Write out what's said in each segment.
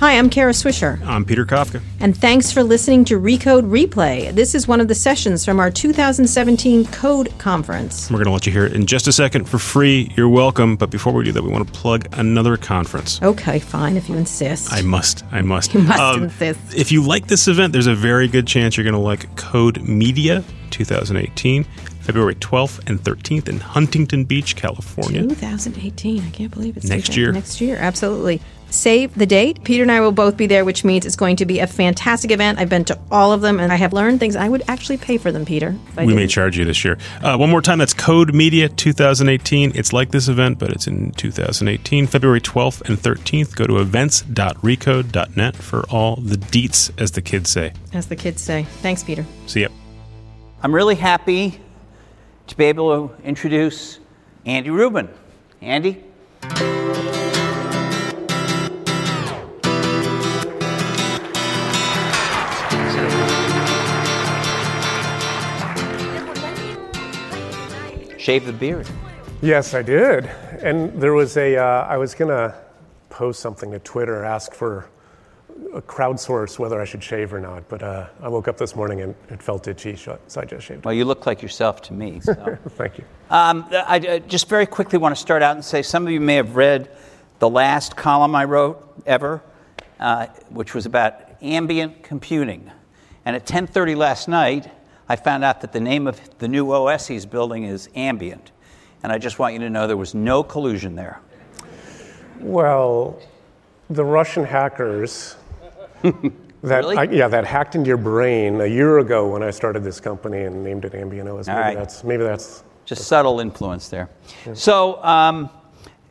Hi, I'm Kara Swisher. I'm Peter Kafka. And thanks for listening to Recode Replay. This is one of the sessions from our 2017 Code Conference. We're going to let you hear it in just a second for free. You're welcome. But before we do that, we want to plug another conference. Okay, fine, if you insist. I must. I must. You must um, insist. If you like this event, there's a very good chance you're going to like Code Media 2018. February 12th and 13th in Huntington Beach, California. 2018. I can't believe it's next year. Next year, absolutely. Save the date. Peter and I will both be there, which means it's going to be a fantastic event. I've been to all of them and I have learned things. I would actually pay for them, Peter. We didn't. may charge you this year. Uh, one more time, that's Code Media 2018. It's like this event, but it's in 2018, February 12th and 13th. Go to events.recode.net for all the deets, as the kids say. As the kids say. Thanks, Peter. See ya. I'm really happy to be able to introduce Andy Rubin. Andy? Shave the beard. Yes, I did. And there was a. Uh, I was going to post something to Twitter, ask for a crowdsource whether I should shave or not, but uh, I woke up this morning and it felt itchy, so I just shaved. Well, you look like yourself to me. So. Thank you. Um, I, I, just very quickly want to start out and say some of you may have read the last column I wrote ever, uh, which was about ambient computing. And at 10:30 last night, I found out that the name of the new OS he's building is Ambient, and I just want you to know there was no collusion there. Well, the Russian hackers that really? I, yeah, that hacked into your brain a year ago when I started this company and named it Ambient OS. Maybe right. that's maybe that's just subtle influence there. Yeah. So um,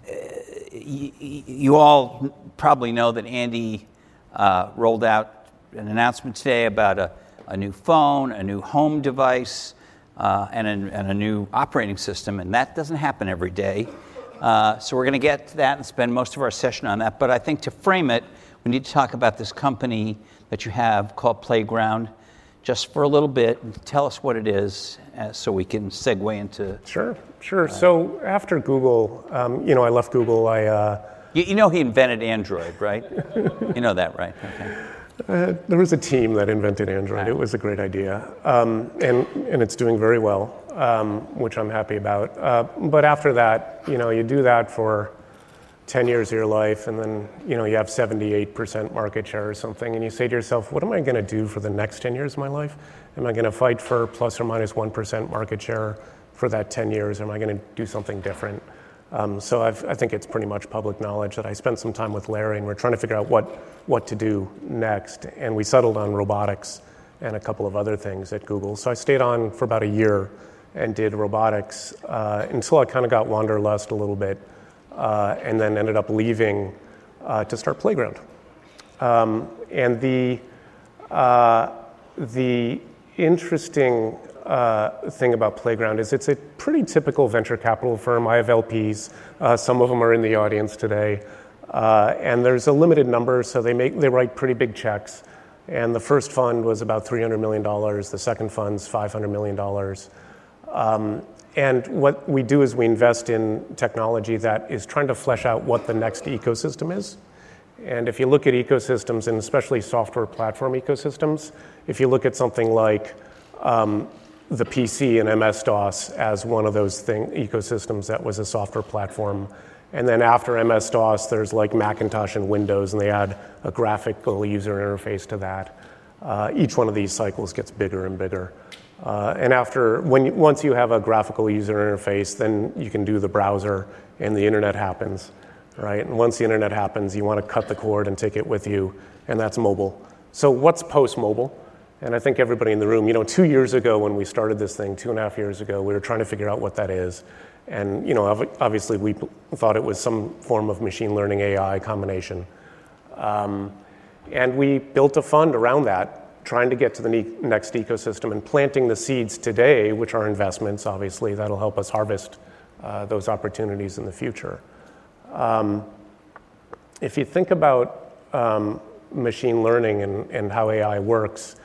y- you all probably know that Andy uh, rolled out an announcement today about a, a new phone, a new home device, uh, and, a, and, a, new operating system, and that doesn't happen every day. Uh, so we're going to get to that and spend most of our session on that. But I think to frame it, we need to talk about this company that you have called Playground just for a little bit and tell us what it is uh, so we can segue into. Sure, sure. Uh, so after Google, um, you know, I left Google. I. Uh, you, you, know, he invented Android, right? you know that, right? Okay. Uh, there was a team that invented Android. Right. It was a great idea, um, and and it's doing very well, um, which I'm happy about. Uh, but after that, you know, you do that for 10 years of your life and then you know you have 78% market share or something and you say to yourself what am i going to do for the next 10 years of my life am i going to fight for plus or minus 1 market share for that 10 years or am i going to do something different um, so I've, i think it's pretty much public knowledge that i spent some time with larry and we're trying to figure out what, what to do next and we settled on robotics and a couple of other things at google so i stayed on for about a year and did robotics uh, until i kind of got wanderlust a little bit uh, and then ended up leaving uh, to start Playground. Um, and the, uh, the interesting uh, thing about Playground is it's a pretty typical venture capital firm. I have LPs, uh, some of them are in the audience today. Uh, and there's a limited number, so they, make, they write pretty big checks. And the first fund was about $300 million, the second fund's $500 million. Um, and what we do is we invest in technology that is trying to flesh out what the next ecosystem is. And if you look at ecosystems, and especially software platform ecosystems, if you look at something like um, the PC and MS DOS as one of those thing, ecosystems that was a software platform. And then after MS DOS, there's like Macintosh and Windows, and they add a graphical user interface to that. Uh, each one of these cycles gets bigger and bigger. Uh, and after, when once you have a graphical user interface, then you can do the browser and the internet happens, right? And once the internet happens, you want to cut the cord and take it with you, and that's mobile. So what's post-mobile? And I think everybody in the room, you know, two years ago when we started this thing, two and a half years ago, we were trying to figure out what that is. And, you know, obviously we thought it was some form of machine learning AI combination. Um, and we built a fund around that trying to get to the next ecosystem and planting the seeds today, which are investments, obviously, that'll help us harvest uh, those opportunities in the future. Um, if you think about um, machine learning and, and how AI works,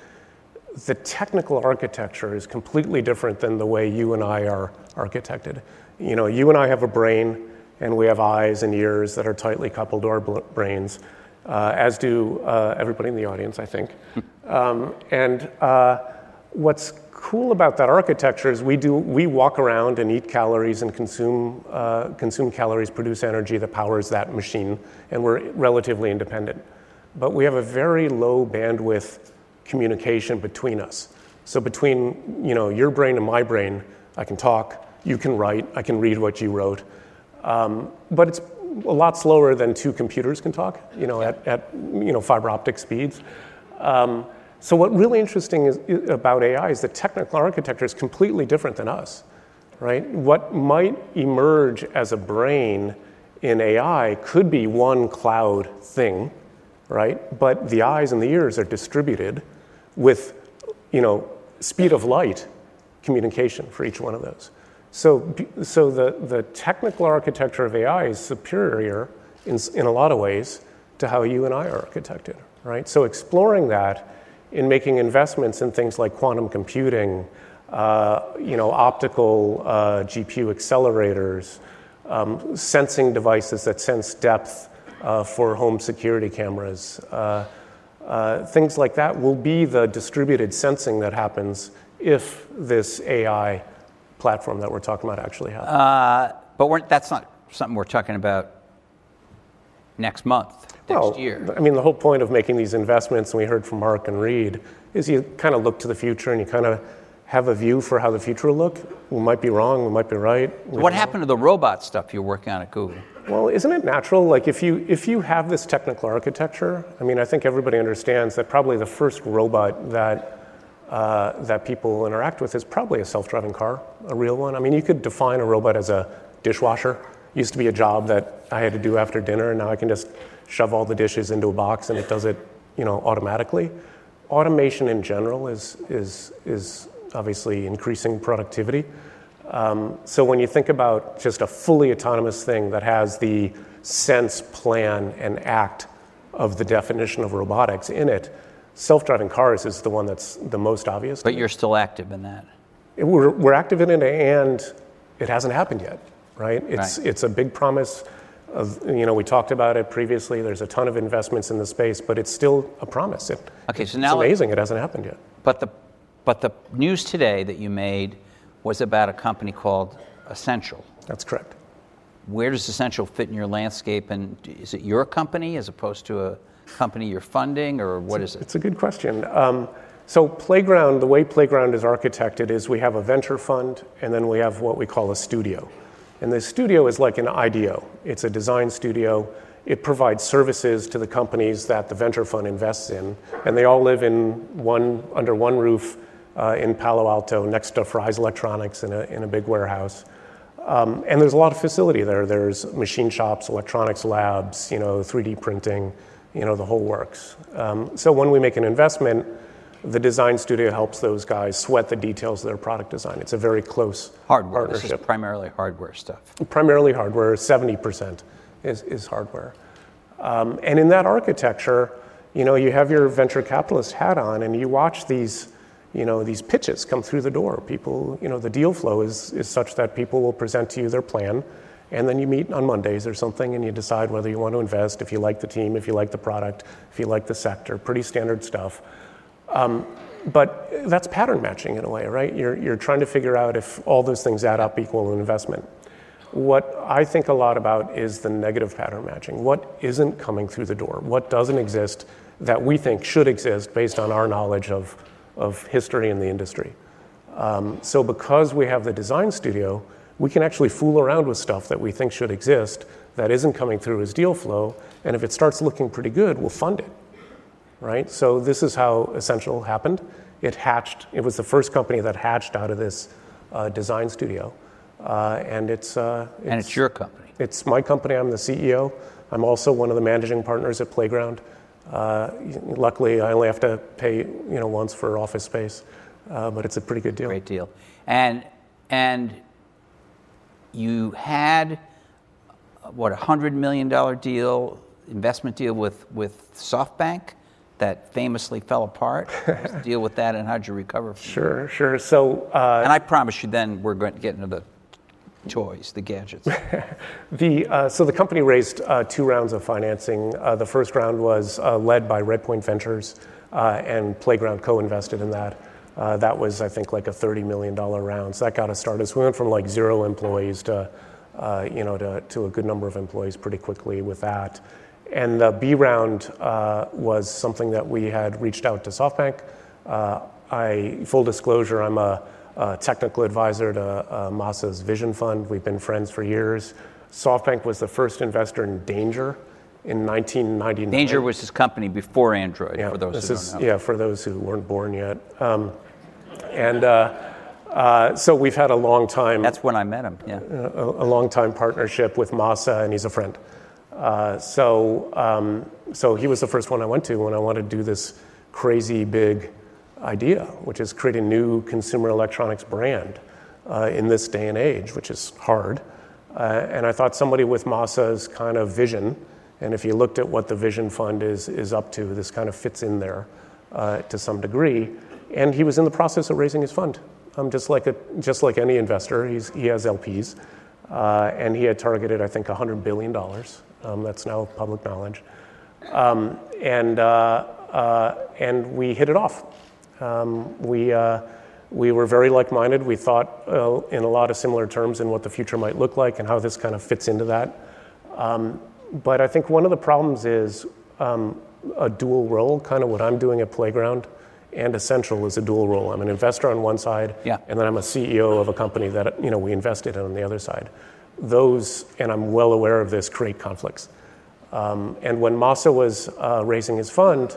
the technical architecture is completely different than the way you and I are architected. You know, you and I have a brain, and we have eyes and ears that are tightly coupled to our brains. uh, as do uh, everybody in the audience, I think. Um, and uh, what's cool about that architecture is we do we walk around and eat calories and consume uh, consume calories, produce energy that powers that machine, and we're relatively independent. But we have a very low bandwidth communication between us. So between you know your brain and my brain, I can talk, you can write, I can read what you wrote, um, but it's a lot slower than two computers can talk. You know, at, at you know fiber optic speeds. Um, so what really interesting is, about AI is the technical architecture is completely different than us, right? What might emerge as a brain in AI could be one cloud thing, right? But the eyes and the ears are distributed with, you know, speed of light communication for each one of those. So, so the, the technical architecture of AI is superior in, in a lot of ways to how you and I are architected, right? So exploring that in making investments in things like quantum computing, uh, you know, optical uh, GPU accelerators, um, sensing devices that sense depth uh, for home security cameras. Uh, things like that will be the distributed sensing that happens if this AI platform that we're talking about actually happens. Uh, but that's not something we're talking about next month next well, year. I mean, the whole point of making these investments, and we heard from Mark and Reed, is you kind of look to the future and you kind of have a view for how the future will look. We might be wrong, we might be right. What happened to the robot stuff you're working on at Google? Well, isn't it natural? Like if you if you have this technical architecture, I mean, I think everybody understands that probably the first robot that uh, that people interact with is probably a self-driving car, a real one. I mean, you could define a robot as a dishwasher. It used to be a job that I had to do after dinner, and now I can just shove all the dishes into a box and it does it, you know, automatically. Automation in general is, is, is obviously increasing productivity. Um, so when you think about just a fully autonomous thing that has the sense, plan, and act of the definition of robotics in it, self-driving cars is the one that's the most obvious. But you're still active in that. We're, we're active in it, and it hasn't happened yet, right? It's, right. it's a big promise of, you know, we talked about it previously. There's a ton of investments in the space, but it's still a promise. It, okay, so now it's amazing. It hasn't happened yet. But the, but the news today that you made was about a company called Essential. That's correct. Where does Essential fit in your landscape, and is it your company as opposed to a company you're funding, or what it's is it? It's a good question. Um, so Playground, the way Playground is architected is we have a venture fund, and then we have what we call a studio. And the studio is like an IDEO. It's a design studio. It provides services to the companies that the venture fund invests in, and they all live in one under one roof uh, in Palo Alto, next to Fry's Electronics in a, in a big warehouse. Um, and there's a lot of facility there. There's machine shops, electronics labs, you know, 3D printing, you know, the whole works. Um, so when we make an investment, the design studio helps those guys sweat the details of their product design. It's a very close hardware. partnership. This is primarily hardware stuff. Primarily hardware. Seventy percent is, is hardware. Um, and in that architecture, you know, you have your venture capitalist hat on, and you watch these, you know, these pitches come through the door. People, you know, the deal flow is is such that people will present to you their plan, and then you meet on Mondays or something, and you decide whether you want to invest, if you like the team, if you like the product, if you like the sector. Pretty standard stuff. Um, but that's pattern matching in a way, right? You're, you're trying to figure out if all those things add up equal an investment. What I think a lot about is the negative pattern matching. What isn't coming through the door? What doesn't exist that we think should exist based on our knowledge of, of history in the industry? Um, so, because we have the design studio, we can actually fool around with stuff that we think should exist that isn't coming through as deal flow. And if it starts looking pretty good, we'll fund it right? So this is how Essential happened. It hatched. It was the first company that hatched out of this uh, design studio, uh, and it's, uh, it's, and it's your company. It's my company. I'm the CEO. I'm also one of the managing partners at Playground. Uh, luckily, I only have to pay you know once for office space, uh, but it's a pretty good deal. Great deal, and and you had what a hundred million dollar deal investment deal with with SoftBank that famously fell apart? deal with that, and how'd you recover? sure, that? sure. So, uh, and I promise you, then we're going to get into the toys, the gadgets? The, uh, so the company raised uh, two rounds of financing. Uh, the first round was uh, led by Redpoint Ventures, uh, and Playground co-invested in that. Uh, that was, I think, like a $30 million round. So that got us started. So we went from like zero employees to, you know, to, to a good number of employees pretty quickly with that. And the B round was something that we had reached out to SoftBank. I, full disclosure, I'm a, a technical advisor to uh, Masa's Vision Fund. We've been friends for years. SoftBank was the first investor in Danger in 1999. Danger was his company before Android, Yeah, for those this who is, don't know. Yeah, for those who weren't born yet. Um, and uh, uh, so we've had a long time, That's when I met him, yeah. a, a long time partnership with Masa, and he's a friend. Uh, so, um, so he was the first one I went to when I wanted to do this crazy big idea, which is create a new consumer electronics brand uh, in this day and age, which is hard. Uh, and I thought somebody with Masa's kind of vision, and if you looked at what the Vision Fund is, is up to, this kind of fits in there uh, to some degree. And he was in the process of raising his fund. Um, just, like a, just like any investor, he's, he has LPs. Uh, and he had targeted, I think, $100 billion. Um, that's now public knowledge. Um, and, uh, uh, and we hit it off. Um, we, uh, we were very like minded. We thought uh, in a lot of similar terms in what the future might look like and how this kind of fits into that. Um, but I think one of the problems is um, a dual role, kind of what I'm doing at Playground and Essential is a dual role. I'm an investor on one side, Yeah. and then I'm a CEO of a company that you know we invested in on the other side. Those, and I'm well aware of this, create conflicts. Um, and when Masa was uh, raising his fund,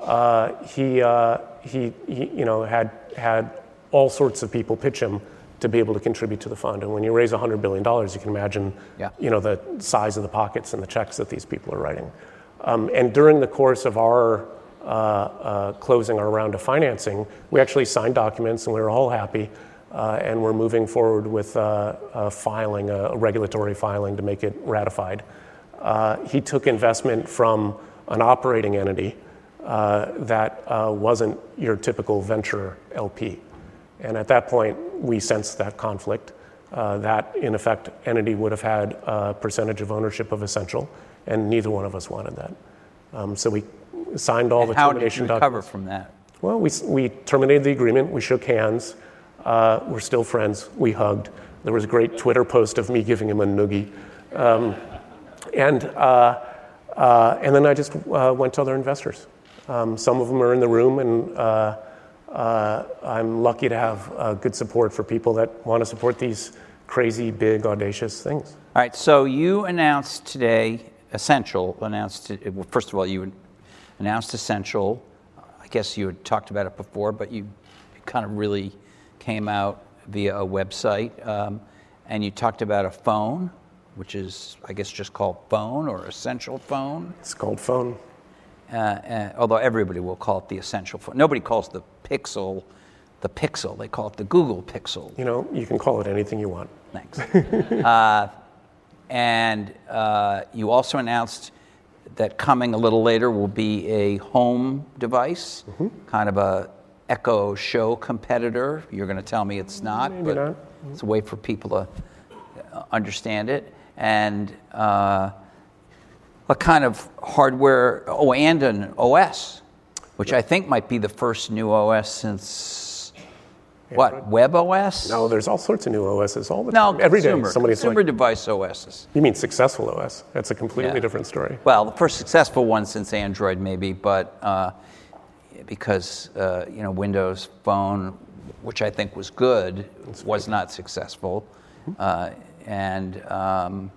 uh, he, uh, he, he, you know, had, had all sorts of people pitch him to be able to contribute to the fund. And when you raise $100 billion, you can imagine Yeah. you know, the size of the pockets and the checks that these people are writing. Um, and during the course of our uh, uh, closing our round of financing, we actually signed documents and we were all happy. Uh, and we're moving forward with uh, uh, filing, a, a regulatory filing to make it ratified. Uh, he took investment from an operating entity that uh, wasn't your typical venture LP. And at that point, we sensed that conflict. Uh, that, in effect, entity would have had a percentage of ownership of Essential, and neither one of us wanted that. Um, so we signed all the How did you termination recover documents. from that? Well, we, we terminated the agreement. We shook hands. Uh, we're still friends. We hugged. There was a great Twitter post of me giving him a noogie. Um, and, uh, uh, and then I just uh, went to other investors. Um, some of them are in the room, and uh, uh, I'm lucky to have uh, good support for people that want to support these crazy, big, audacious things. All right, so you announced today, Essential announced, well, first of all, you announced Essential. I guess you had talked about it before, but you kind of really came out via a website. Um, and you talked about a phone, which is, I guess, just called Phone or Essential Phone. It's called Phone. Uh, uh, although everybody will call it the Essential Phone. Nobody calls the Pixel the Pixel, they call it the Google Pixel. You know, you can call it anything you want. Thanks. uh, and uh, you also announced that coming a little later will be a home device, kind of a Echo Show competitor. You're going to tell me it's not, Maybe but not. it's a way for people to understand it. And uh, a kind of hardware, oh, and an OS, which I think might be the first new OS since what? Web OS? No, there's all sorts of new OSs all the No, time. Every day, consumer, somebody's consumer like, device OSs. You mean successful OS? That's a completely Yeah. different story. Well, the first successful one since Android, maybe, but uh, because uh, you know Windows Phone, which I think was good, was not successful, uh, and um,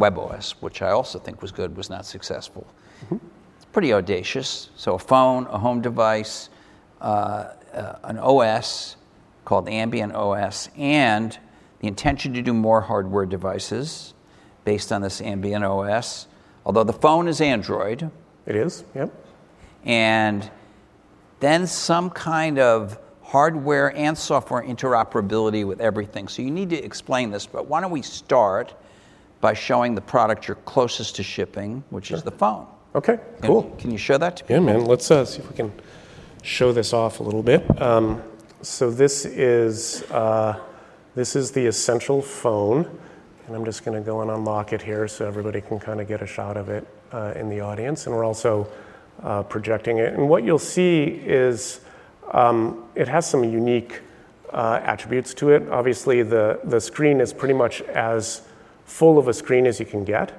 WebOS, which I also think was good, was not successful. It's pretty audacious. So a phone, a home device, uh, uh, an OS called Ambient OS, and the intention to do more hardware devices based on this Ambient OS. Although the phone is Android, It is, yep. and then some kind of hardware and software interoperability with everything. So you need to explain this, but why don't we start by showing the product you're closest to shipping, which is the phone. Okay, Can- cool. Can you show that to me? Yeah, man. Let's uh, see if we can show this off a little bit. Um, so this is uh, This is the Essential phone. And I'm just going to go and unlock it here so everybody can kind of get a shot of it uh, in the audience. And we're also uh, projecting it. And what you'll see is um, it has some unique uh, attributes to it. Obviously, the, the screen is pretty much as full of a screen as you can get.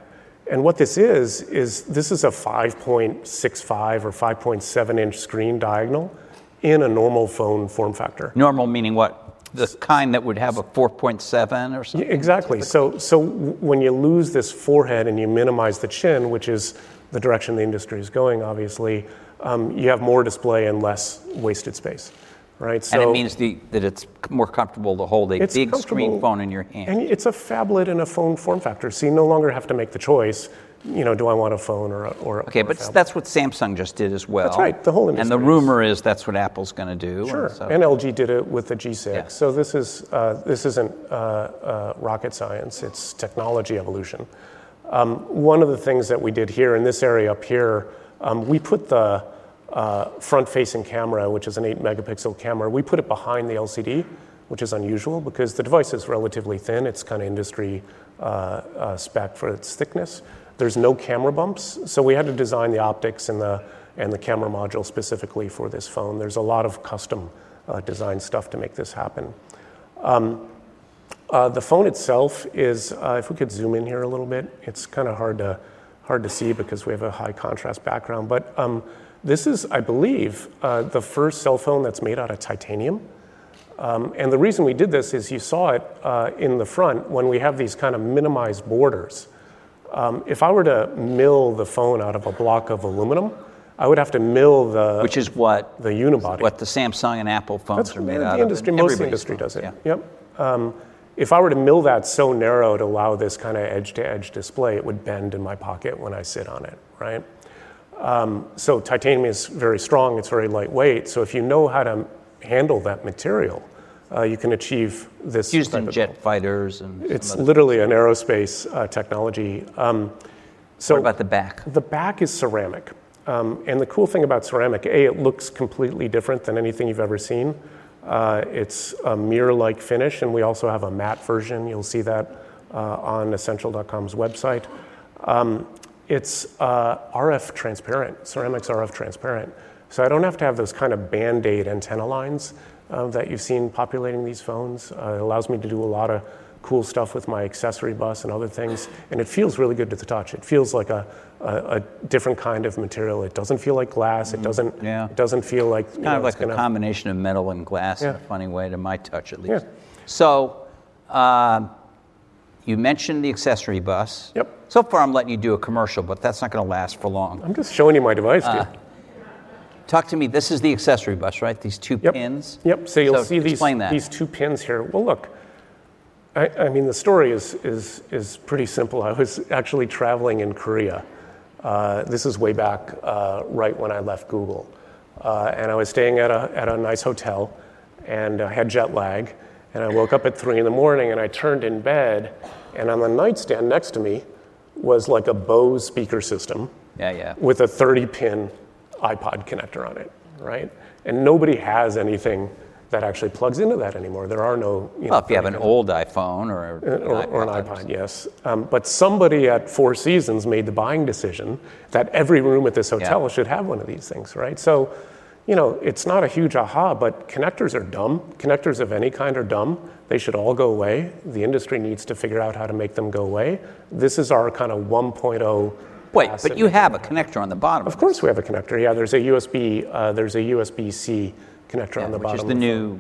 And what this is, is this is a 5.65 or 5.7 inch screen diagonal in a normal phone form factor. Normal meaning what? The kind that would have a 4.7 or something? Exactly. So, so when you lose this forehead and you minimize the chin, which is the direction the industry is going, obviously, um, you have more display and less wasted space, right? So, and it means the, that it's more comfortable to hold a big screen phone in your hand. And it's a phablet in a phone form factor, so you no longer have to make the choice you know, do I want a phone or a, or okay? Or but that's what Samsung just did as well. That's right. The whole industry. And the rumor is that's what Apple's going to do. Sure. And, so. and, LG did it with the G6. Yeah. So this is uh, this isn't uh, uh, rocket science. It's technology evolution. Um, one of the things that we did here in this area up here, um, we put the uh, front-facing camera, which is an eight megapixel camera, we put it behind the LCD, which is unusual because the device is relatively thin. It's kind of industry uh, uh, spec for its thickness. There's no camera bumps, so we had to design the optics and the, and the camera module specifically for this phone. There's a lot of custom uh, design stuff to make this happen. Um, uh, the phone itself is, uh, if we could zoom in here a little bit, it's kind of hard to, hard to see because we have a high contrast background, but um, this is, I believe, uh, the first cell phone that's made out of titanium. Um, and the reason we did this is you saw it uh, in the front when we have these kind of minimized borders. Um, if I were to mill the phone out of a block of aluminum, I would have to mill the which is what the unibody, what the Samsung and Apple phones That's are made out of the industry, of. Most industry does it. Yeah. Yep. Um, if I were to mill that so narrow to allow this kind of edge-to-edge display, it would bend in my pocket when I sit on it, right? Um, so titanium is very strong. It's very lightweight. So if you know how to handle that material, uh, you can achieve this. It's used in jet fighters and. It's literally an aerospace uh, technology. Um, so what about the back? The back is ceramic. Um, and the cool thing about ceramic, A, it looks completely different than anything you've ever seen. Uh, it's a mirror like finish, and we also have a matte version. You'll see that uh, on essential.com's website. Um, it's uh, RF transparent, ceramics RF transparent. So I don't have to have those kind of band aid antenna lines uh, that you've seen populating these phones. Uh, it allows me to do a lot of cool stuff with my accessory bus and other things, and it feels really good to the touch. It feels like a, a, a different kind of material. It doesn't feel like glass. It mm-hmm. doesn't. Yeah. It doesn't feel like it's kind know, of like gonna, a combination of metal and glass yeah. in a funny way, to my touch at least. Yeah. So. Uh, you mentioned the accessory bus. Yep. So far, I'm letting you do a commercial, but that's not going to last for long. I'm just showing you my device, dude. Uh, Talk to me. This is the accessory bus, right? These two yep. pins. Yep. So you'll so see these these two pins here. Well, look. I, I, mean, the story is is is pretty simple. I was actually traveling in Korea. Uh, this is way back, uh, right when I left Google, uh, and I was staying at a at a nice hotel, and I had jet lag, and I woke up at three in the morning, and I turned in bed, and on the nightstand next to me was like a Bose speaker system. Yeah, yeah. With a 30 pin iPod connector on it, right? And nobody has anything that actually plugs into that anymore. There are no. You know, if you have an old iPhone or, an or, or, an iPod, yes. Um, but somebody at Four Seasons made the buying decision that every room at this hotel yeah. should have one of these things, right? So, you know, it's not a huge aha, but connectors are dumb. Connectors of any kind are dumb. They should all go away. The industry needs to figure out how to make them go away. This is our kind of 1.0 Wait, but you have a connector on the bottom. Of course, we have a connector. Yeah, there's a USB. Uh, there's a USB C connector yeah, on the which bottom. Which is the new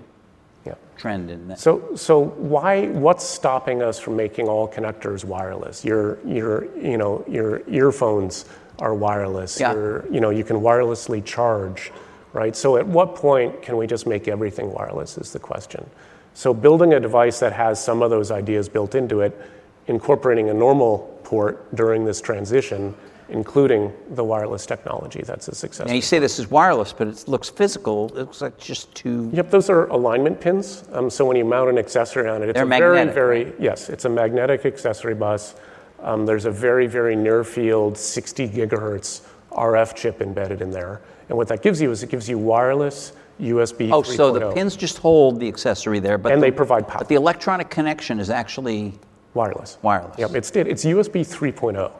yeah. trend in that. So, so why? What's stopping us from making all connectors wireless? Your, your, you know, your earphones are wireless. Yeah. Your, you know, you can wirelessly charge, right? So, at what point can we just make everything wireless? Is the question. So, building a device that has some of those ideas built into it, incorporating a normal port during this transition, including the wireless technology. That's a success. Now you say this is wireless, but it looks physical. It looks like just two. Yep, those are alignment pins. Um, so when you mount an accessory on it, it's They're a magnetic, very, very right? yes, it's a magnetic accessory bus. Um, there's a very, very near field 60 gigahertz RF chip embedded in there. And what that gives you is it gives you wireless USB. Oh, so the oh. pins just hold the accessory there, but And the- they provide power. But the electronic connection is actually wireless. wireless. Yep, it's it's USB 3.0.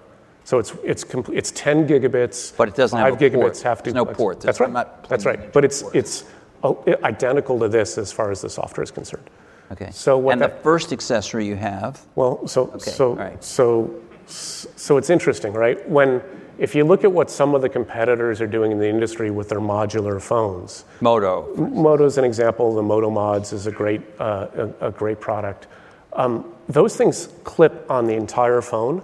So it's it's complete, it's 10 gigabits. But it doesn't have five a port. gigabits. Half There's no port. That's right. That's right. But it's it's oh, identical to this as far as the software is concerned. Okay. So what and that- the first accessory you have, Well, so Okay, so right. so so it's interesting, right? When if you look at what some of the competitors are doing in the industry with their modular phones, Moto. Moto is an example. The Moto Mods is a great, uh, a, a great product. Um, those things clip on the entire phone,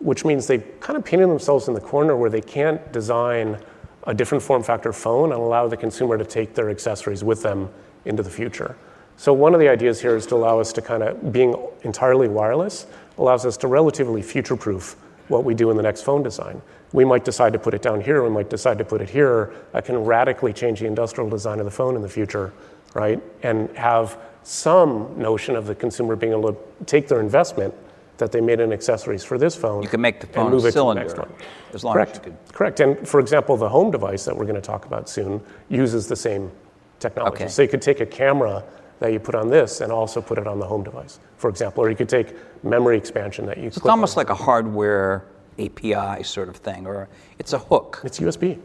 which means they kind of painted themselves in the corner where they can't design a different form factor phone and allow the consumer to take their accessories with them into the future. So one of the ideas here is to allow us to kind of being entirely wireless allows us to relatively future-proof what we do in the next phone design. We might decide to put it down here, we might decide to put it here. I can radically change the industrial design of the phone in the future, right? And have some notion of the consumer being able to take their investment that they made in accessories for this phone. You can make the and phone move it cylinder, to the next one. as long Correct. as you could. Correct. And for example, the home device that we're going to talk about soon uses the same technology. Okay. So you could take a camera that you put on this and also put it on the home device, for example. Or you could take memory expansion that you It's almost on. like a hardware API sort of thing, or it's a hook, It's USB.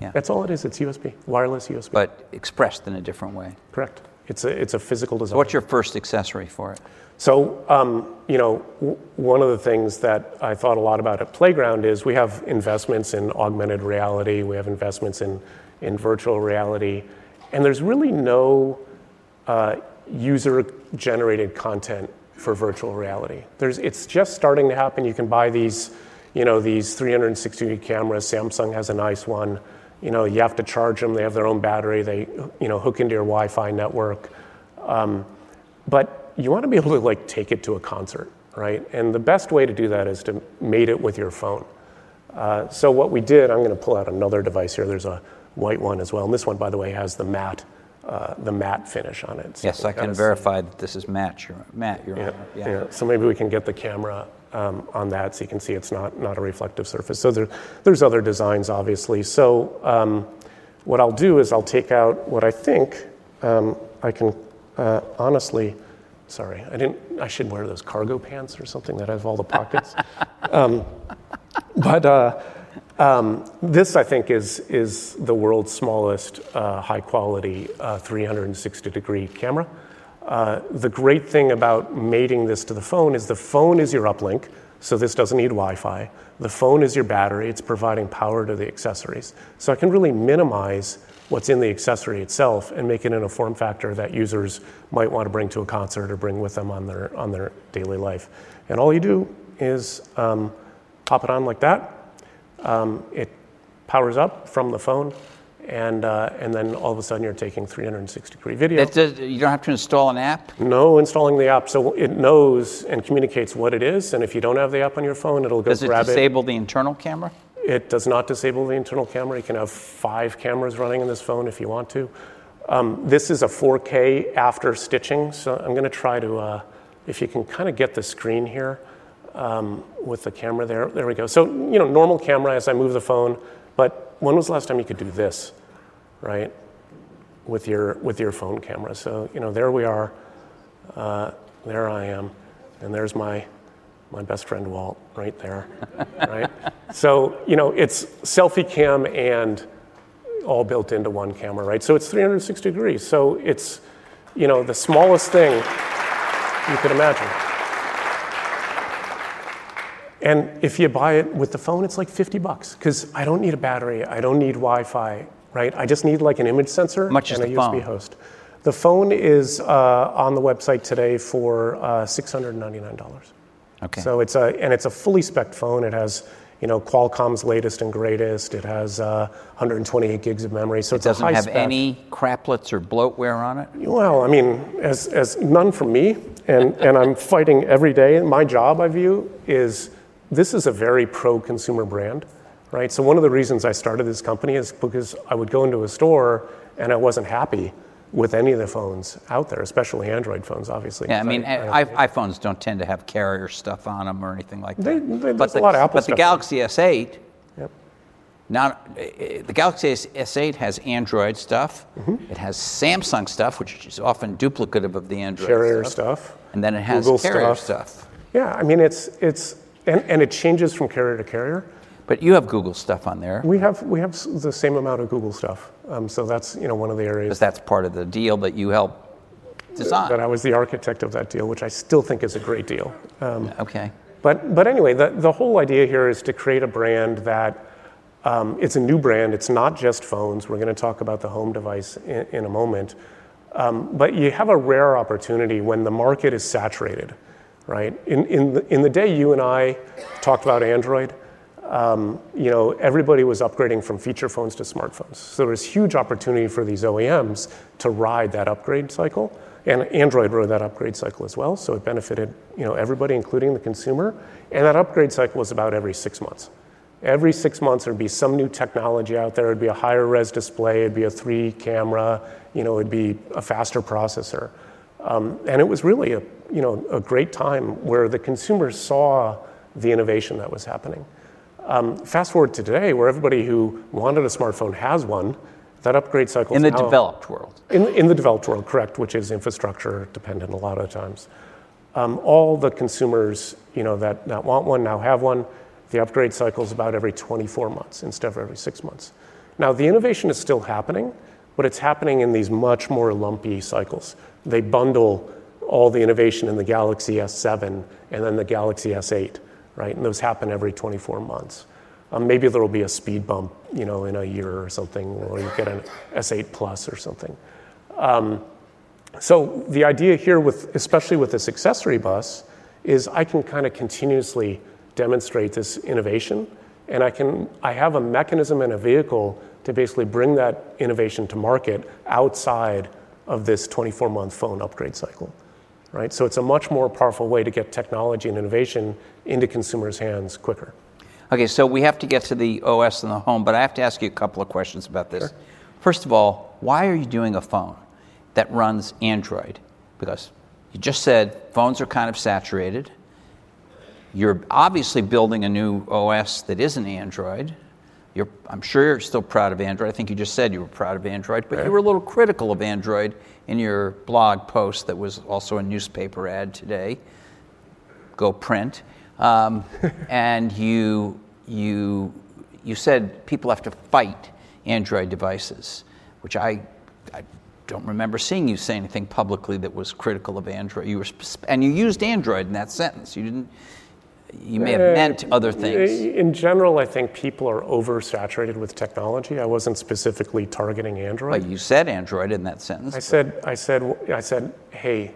Yeah. That's all it is. It's USB, wireless USB. but expressed in a different way. Correct. It's a, it's a physical design. What's your first accessory for it? So, um, you know, w- one of the things that I thought a lot about at Playground is we have investments in augmented reality, we have investments in, in virtual reality, and there's really no uh, user generated content for virtual reality. There's, it's just starting to happen. You can buy these, you know, these 360 cameras. Samsung has a nice one. You know, you have to charge them. They have their own battery. They, you know, hook into your Wi-Fi network. Um, but you want to be able to like take it to a concert, right? And the best way to do that is to mate it with your phone. Uh, so what we did, I'm going to pull out another device here. There's a white one as well, and this one, by the way, has the matte, uh, the matte finish on it. So Yes, I can kinda see- verify that this is matte, Your, Matt, your Yeah, honor. yeah. So maybe we can get the camera um, on that, so you can see it's not not a reflective surface. So there, there's other designs, obviously. So um, what I'll do is I'll take out what I think um, I can uh, honestly. Sorry, I didn't. I should wear those cargo pants or something that have all the pockets. um, but uh, um, this, I think, is is the world's smallest uh, high quality uh, 360 degree camera. Uh, the great thing about mating this to the phone is the phone is your uplink, so this doesn't need Wi-Fi. The phone is your battery; it's providing power to the accessories. So I can really minimize what's in the accessory itself and make it in a form factor that users might want to bring to a concert or bring with them on their on their daily life. And all you do is um, pop it on like that. Um, it powers up from the phone, and uh, and then all of a sudden you're taking 360 degree video. Does, you don't have to install an app? no installing the app, so it knows and communicates what it is. And if you don't have the app on your phone, it'll go grab. Does it disable the internal camera? it. It does not disable the internal camera. You can have five cameras running in this phone if you want to. Um, this is a 4K after stitching, so I'm going to try to, uh, if you can kind of get the screen here um, with the camera there. There we go. So, you know, normal camera as I move the phone, but when was the last time you could do this, right? With your, with your phone camera. So, you know, there we are. Uh, there I am. And there's my, my best friend Walt right there, right? So, you know, it's selfie cam and all built into one camera, right? So it's 360 degrees. So it's, you know, the smallest thing you could imagine. And if you buy it with the phone, it's like 50 bucks because I don't need a battery, I don't need Wi-Fi, right? I just need like an image sensor much and a USB phone? host. The phone is uh, on the website today for uh, $699. Okay. So it's a and it's a fully spec phone. It has you know Qualcomm's latest and greatest. It has uh, 128 gigs of memory. So it it's doesn't have spec. any craplets or bloatware on it? Well, I mean, as as none from me, and and I'm fighting every day. My job, I view, is this is a very pro consumer brand, right? So one of the reasons I started this company is because I would go into a store and I wasn't happy with any of the phones out there, especially Android phones, obviously. Yeah, I mean, I- I, iPhones don't tend to have carrier stuff on them or anything like that. They- they- but there's the, a lot of Apple But the Galaxy S8 Yep. not the Galaxy S8 has Android stuff. Mm-hmm. It has Samsung stuff, which is often duplicative of the Android Carrier stuff. stuff. And then it has Google carrier stuff. stuff. Yeah, I mean, it's, it's and, and it changes from carrier to carrier. But you have Google stuff on there We have, we have the same amount of Google stuff. Um, so that's, you know, one of the areas. because that's part of the deal that you help design. that I was the architect of that deal, which I still think is a great deal. Um, okay. But, but anyway, the, the whole idea here is to create a brand that um, it's a new brand. It's not just phones. We're going to talk about the home device in, in a moment. Um, but you have a rare opportunity when the market is saturated, right? In, in, the, in the day you and I talked about Android, um, you know, everybody was upgrading from feature phones to smartphones. So there was huge opportunity for these OEMs to ride that upgrade cycle. And Android rode that upgrade cycle as well, so it benefited you know, everybody, including the consumer. And that upgrade cycle was about every six months. Every six months, there'd be some new technology out there. It'd be a higher res display, it'd be a three camera, you know, it'd be a faster processor. Um, and it was really a, you know, a great time where the consumers saw the innovation that was happening. Um, fast forward to today, where everybody who wanted a smartphone has one, that upgrade cycle In the now, developed world. in, in the developed world, correct, which is infrastructure dependent a lot of times. Um, all the consumers, you know, that, that want one now have one. The upgrade cycle is about every 24 months instead of every six months. Now, the innovation is still happening, but it's happening in these much more lumpy cycles. They bundle all the innovation in the Galaxy S7 and then the Galaxy S8, right? And those happen every 24 months. Um, maybe there will be a speed bump, you know, in a year or something, or you get an S8 Plus or something. Um, so the idea here, with especially with this accessory bus, is I can kind of continuously demonstrate this innovation, and I can I have a mechanism and a vehicle to basically bring that innovation to market outside of this 24-month phone upgrade cycle, right? So it's a much more powerful way to get technology and innovation into consumers' hands quicker. Okay, so we have to get to the OS and the home, but I have to ask you a couple of questions about this. Sure. First of all, why are you doing a phone that runs Android? Because you just said phones are kind of saturated. You're obviously building a new OS that isn't Android. You're, I'm sure you're still proud of Android. I think you just said you were proud of Android, but you were a little critical of Android in your blog post that was also a newspaper ad today go print. Um, and you, you, you said people have to fight Android devices, which I, I don't remember seeing you say anything publicly that was critical of Android. You were, and you used Android in that sentence. You didn't. You may have meant other things. In general, I think people are oversaturated with technology. I wasn't specifically targeting Android. But you said Android in that sentence. I said, I said, I said, hey,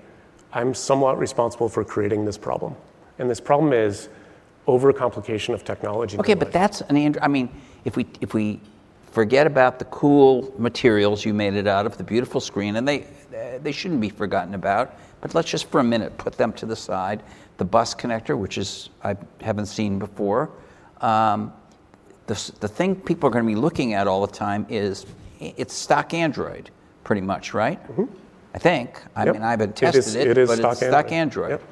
I'm somewhat responsible for creating this problem, and this problem is overcomplication of technology. Okay, but that's an Android. I mean, if we if we forget about the cool materials you made it out of, the beautiful screen, and they they shouldn't be forgotten about. But let's just for a minute put them to the side. The bus connector, which is I haven't seen before. Um, the the thing people are going to be looking at all the time is it's stock Android, pretty much, right? I think. I Mm-hmm. Yep. mean, I haven't tested is- it, it is but stock it's stock Android. Android. Yep.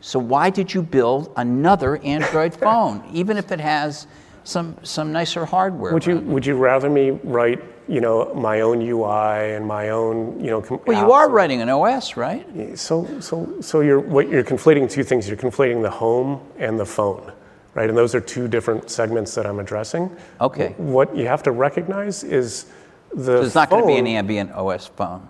So why did you build another Android phone, even if it has some some nicer hardware? Would you it? would you rather me write you know my own UI and my own you know? Com- Well, you are writing an OS, right? So so so you're what you're conflating two things. You're conflating the home and the phone, right? And those are two different segments that I'm addressing. Okay. What you have to recognize is the There's not going to be an ambient OS phone,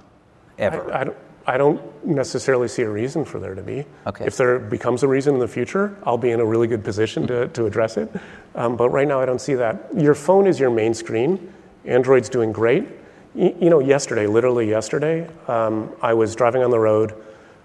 ever. I, I don't, I don't necessarily see a reason for there to be. Okay. If there becomes a reason in the future, I'll be in a really good position to, to address it. Um, but right now, I don't see that. Your phone is your main screen. Android's doing great. Y- you know, yesterday, literally yesterday, um, I was driving on the road.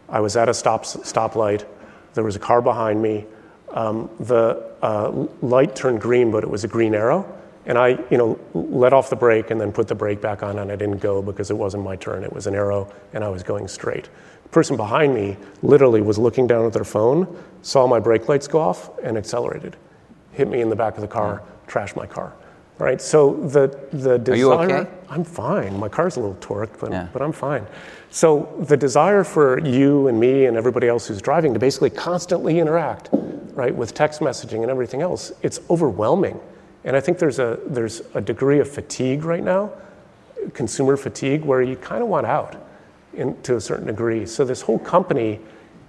I was at a stop stoplight. There was a car behind me. Um, the uh, light turned green, but it was a green arrow. And I, you know, let off the brake and then put the brake back on, and I didn't go because it wasn't my turn. It was an arrow, and I was going straight. The person behind me literally was looking down at their phone, saw my brake lights go off, and accelerated, hit me in the back of the car, trashed my car. Right. So the the desire. Are you okay? I'm fine. My car's a little torqued, but Yeah. but I'm fine. So the desire for you and me and everybody else who's driving to basically constantly interact, right, with text messaging and everything else, it's overwhelming. And I think there's a, there's a degree of fatigue right now, consumer fatigue, where you kind of want out in, to a certain degree. So this whole company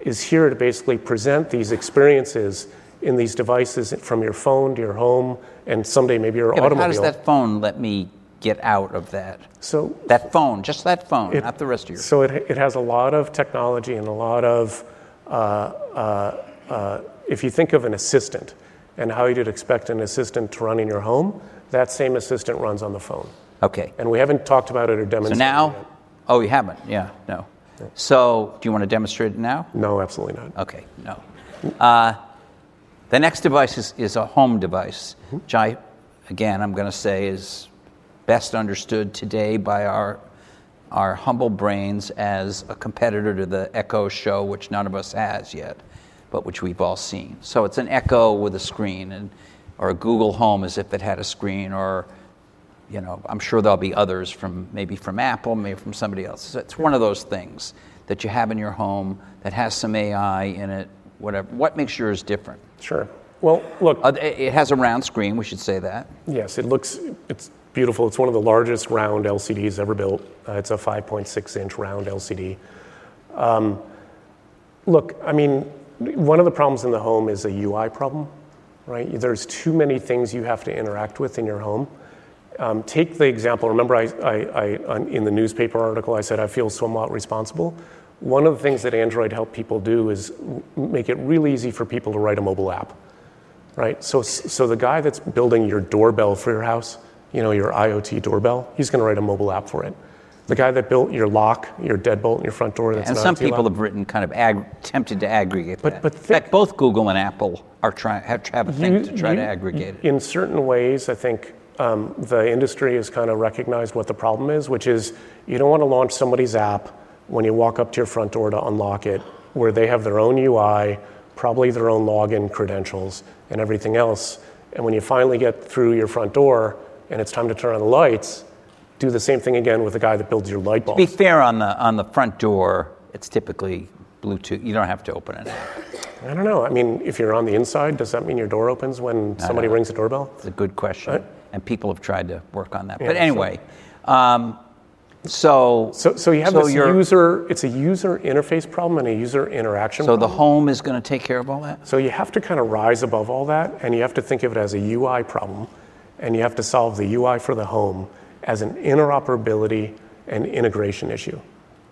is here to basically present these experiences in these devices from your phone to your home and someday maybe your Yeah, but automobile. how does that phone let me get out of that? so That phone, just that phone, It- not the rest of your. So it, it has a lot of technology and a lot of, uh, uh, uh, if you think of an assistant and how you'd expect an assistant to run in your home, that same assistant runs on the phone. Okay. And we haven't talked about it or demonstrated. So now, oh, you haven't? Yeah, no. So, do you want to demonstrate it now? No, absolutely not. Okay, no. Uh, the next device is, is a home device, which I, again, I'm going to say is best understood today by our, our humble brains as a competitor to the Echo Show, which none of us has yet, but which we've all seen. So it's an Echo with a screen, and, or a Google Home as if it had a screen, or you know, I'm sure there'll be others from maybe from Apple, maybe from somebody else. So it's one of those things that you have in your home that has some AI in it, whatever. What makes yours different? Sure. Well, look, Uh, it has a round screen, we should say that. yes, it looks, it's beautiful. It's one of the largest round LCDs ever built. Uh, it's a 5.6 inch round LCD. Um, look, I mean, one of the problems in the home is a UI problem, right? There's too many things you have to interact with in your home. Um, take the example. Remember, I, I, I, in the newspaper article, I said I feel somewhat responsible. One of the things that Android helped people do is make it really easy for people to write a mobile app, right? So, so the guy that's building your doorbell for your house, you know, your IoT doorbell, he's going to write a mobile app for it. The guy that built your lock, your deadbolt in your front door, that's And an some IoT people lock. have written kind of ag- attempted to aggregate But- that. but in fact, both Google and Apple are trying have, have a thing You- to try to aggregate it. In certain ways, I think um, the industry has kind of recognized what the problem is, which is you don't want to launch somebody's app when you walk up to your front door to unlock it, where they have their own UI, probably their own login credentials, and everything else. And when you finally get through your front door and it's time to turn on the lights, do the same thing again with the guy that builds your light bulb. To be fair on the on the front door. It's typically Bluetooth. You don't have to open it. I don't know. I mean, if you're on the inside, does that mean your door opens when somebody rings the doorbell? It's a good question, and people have tried to work on that. Yeah, but so- anyway, um, so So, so you have So this user, it's a user interface problem and a user interaction problem. so the home is going to take care of all that. So you have to kind of rise above all that and you have to think of it as a UI problem and you have to solve the UI for the home as an interoperability and integration issue,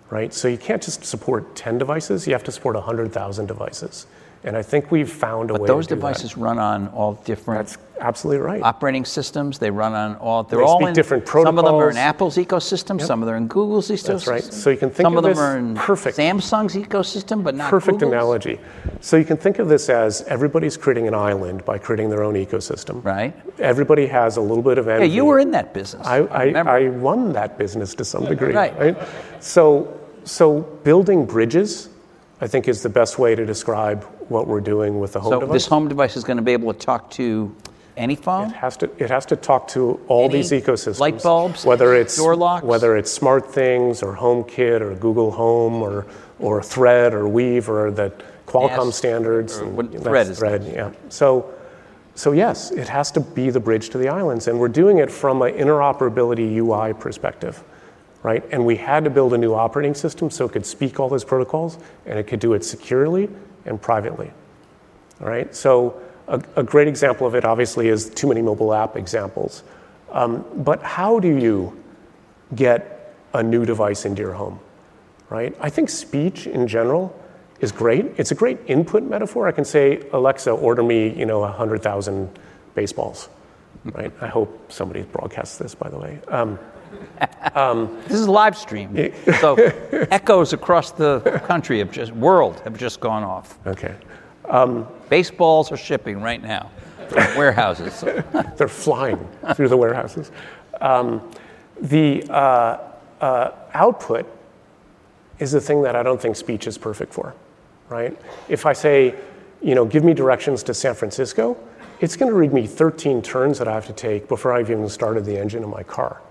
right? So you can't just support 10 devices, you have to support 100,000 devices. And I think we've found a But way those to do that. devices run on all different That's absolutely right. operating systems. They run on all. They're They all speak in different Some of them are in. Apple's ecosystem. Some of them are in Google's ecosystem. That's right. So you can think some of of them this are in perfect. Samsung's ecosystem, but not Perfect Google's. analogy. So you can think of this as everybody's creating an island by creating their own ecosystem. Right. Everybody has a little bit of Yeah, you were in that business. I, I, remember. I run that business to some degree. Right. So, so building bridges, I think, is the best way to describe what we're doing with the home so device. this home device is going to be able to talk to any phone. It has to. It has to talk to all Any these ecosystems. light bulbs, whether it's door locks? whether it's Smart Things or HomeKit or Google Home or or Thread or Weave or the Qualcomm Yes. standards. What- Thread is Thread. Yeah. So. So yes, it has to be the bridge to the islands, and we're doing it from an interoperability UI perspective, right? And we had to build a new operating system so it could speak all those protocols, and it could do it securely and privately. All right, so a, a great example of it obviously is too many mobile app examples. Um, but how do you get a new device into your home, right? I think speech in general is great. It's a great input metaphor. I can say, Alexa, order me, you know, 100,000 baseballs, right? I hope somebody broadcasts this, by the way. Um, This is live stream, so echoes across the country have just world have just gone off. okay. Baseballs are shipping right now from warehouses. They're flying through the warehouses. Um, the uh, uh, output is the thing that I don't think speech is perfect for, right? If I say, you know, give me directions to San Francisco, it's going to read me 13 turns that I have to take before I've even started the engine of my car,